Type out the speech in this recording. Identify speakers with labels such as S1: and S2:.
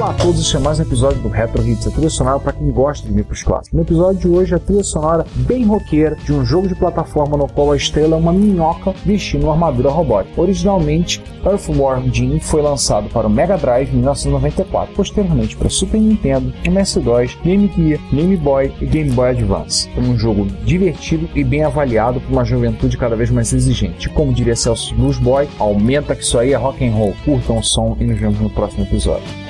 S1: Olá a todos, este é mais um episódio do Retro Hits, a trilha sonora para quem gosta de micros clássicos. No episódio de hoje, a trilha sonora bem roqueira de um jogo de plataforma no qual a estrela é uma minhoca vestindo uma armadura robótica. Originalmente, Earthworm Jim foi lançado para o Mega Drive em 1994, posteriormente para Super Nintendo, MS-DOS, Game Gear, Game Boy e Game Boy Advance. É um jogo divertido e bem avaliado por uma juventude cada vez mais exigente. Como diria Celso Blues Boy, aumenta que isso aí é rock and roll. Curtam o som e nos vemos no próximo episódio.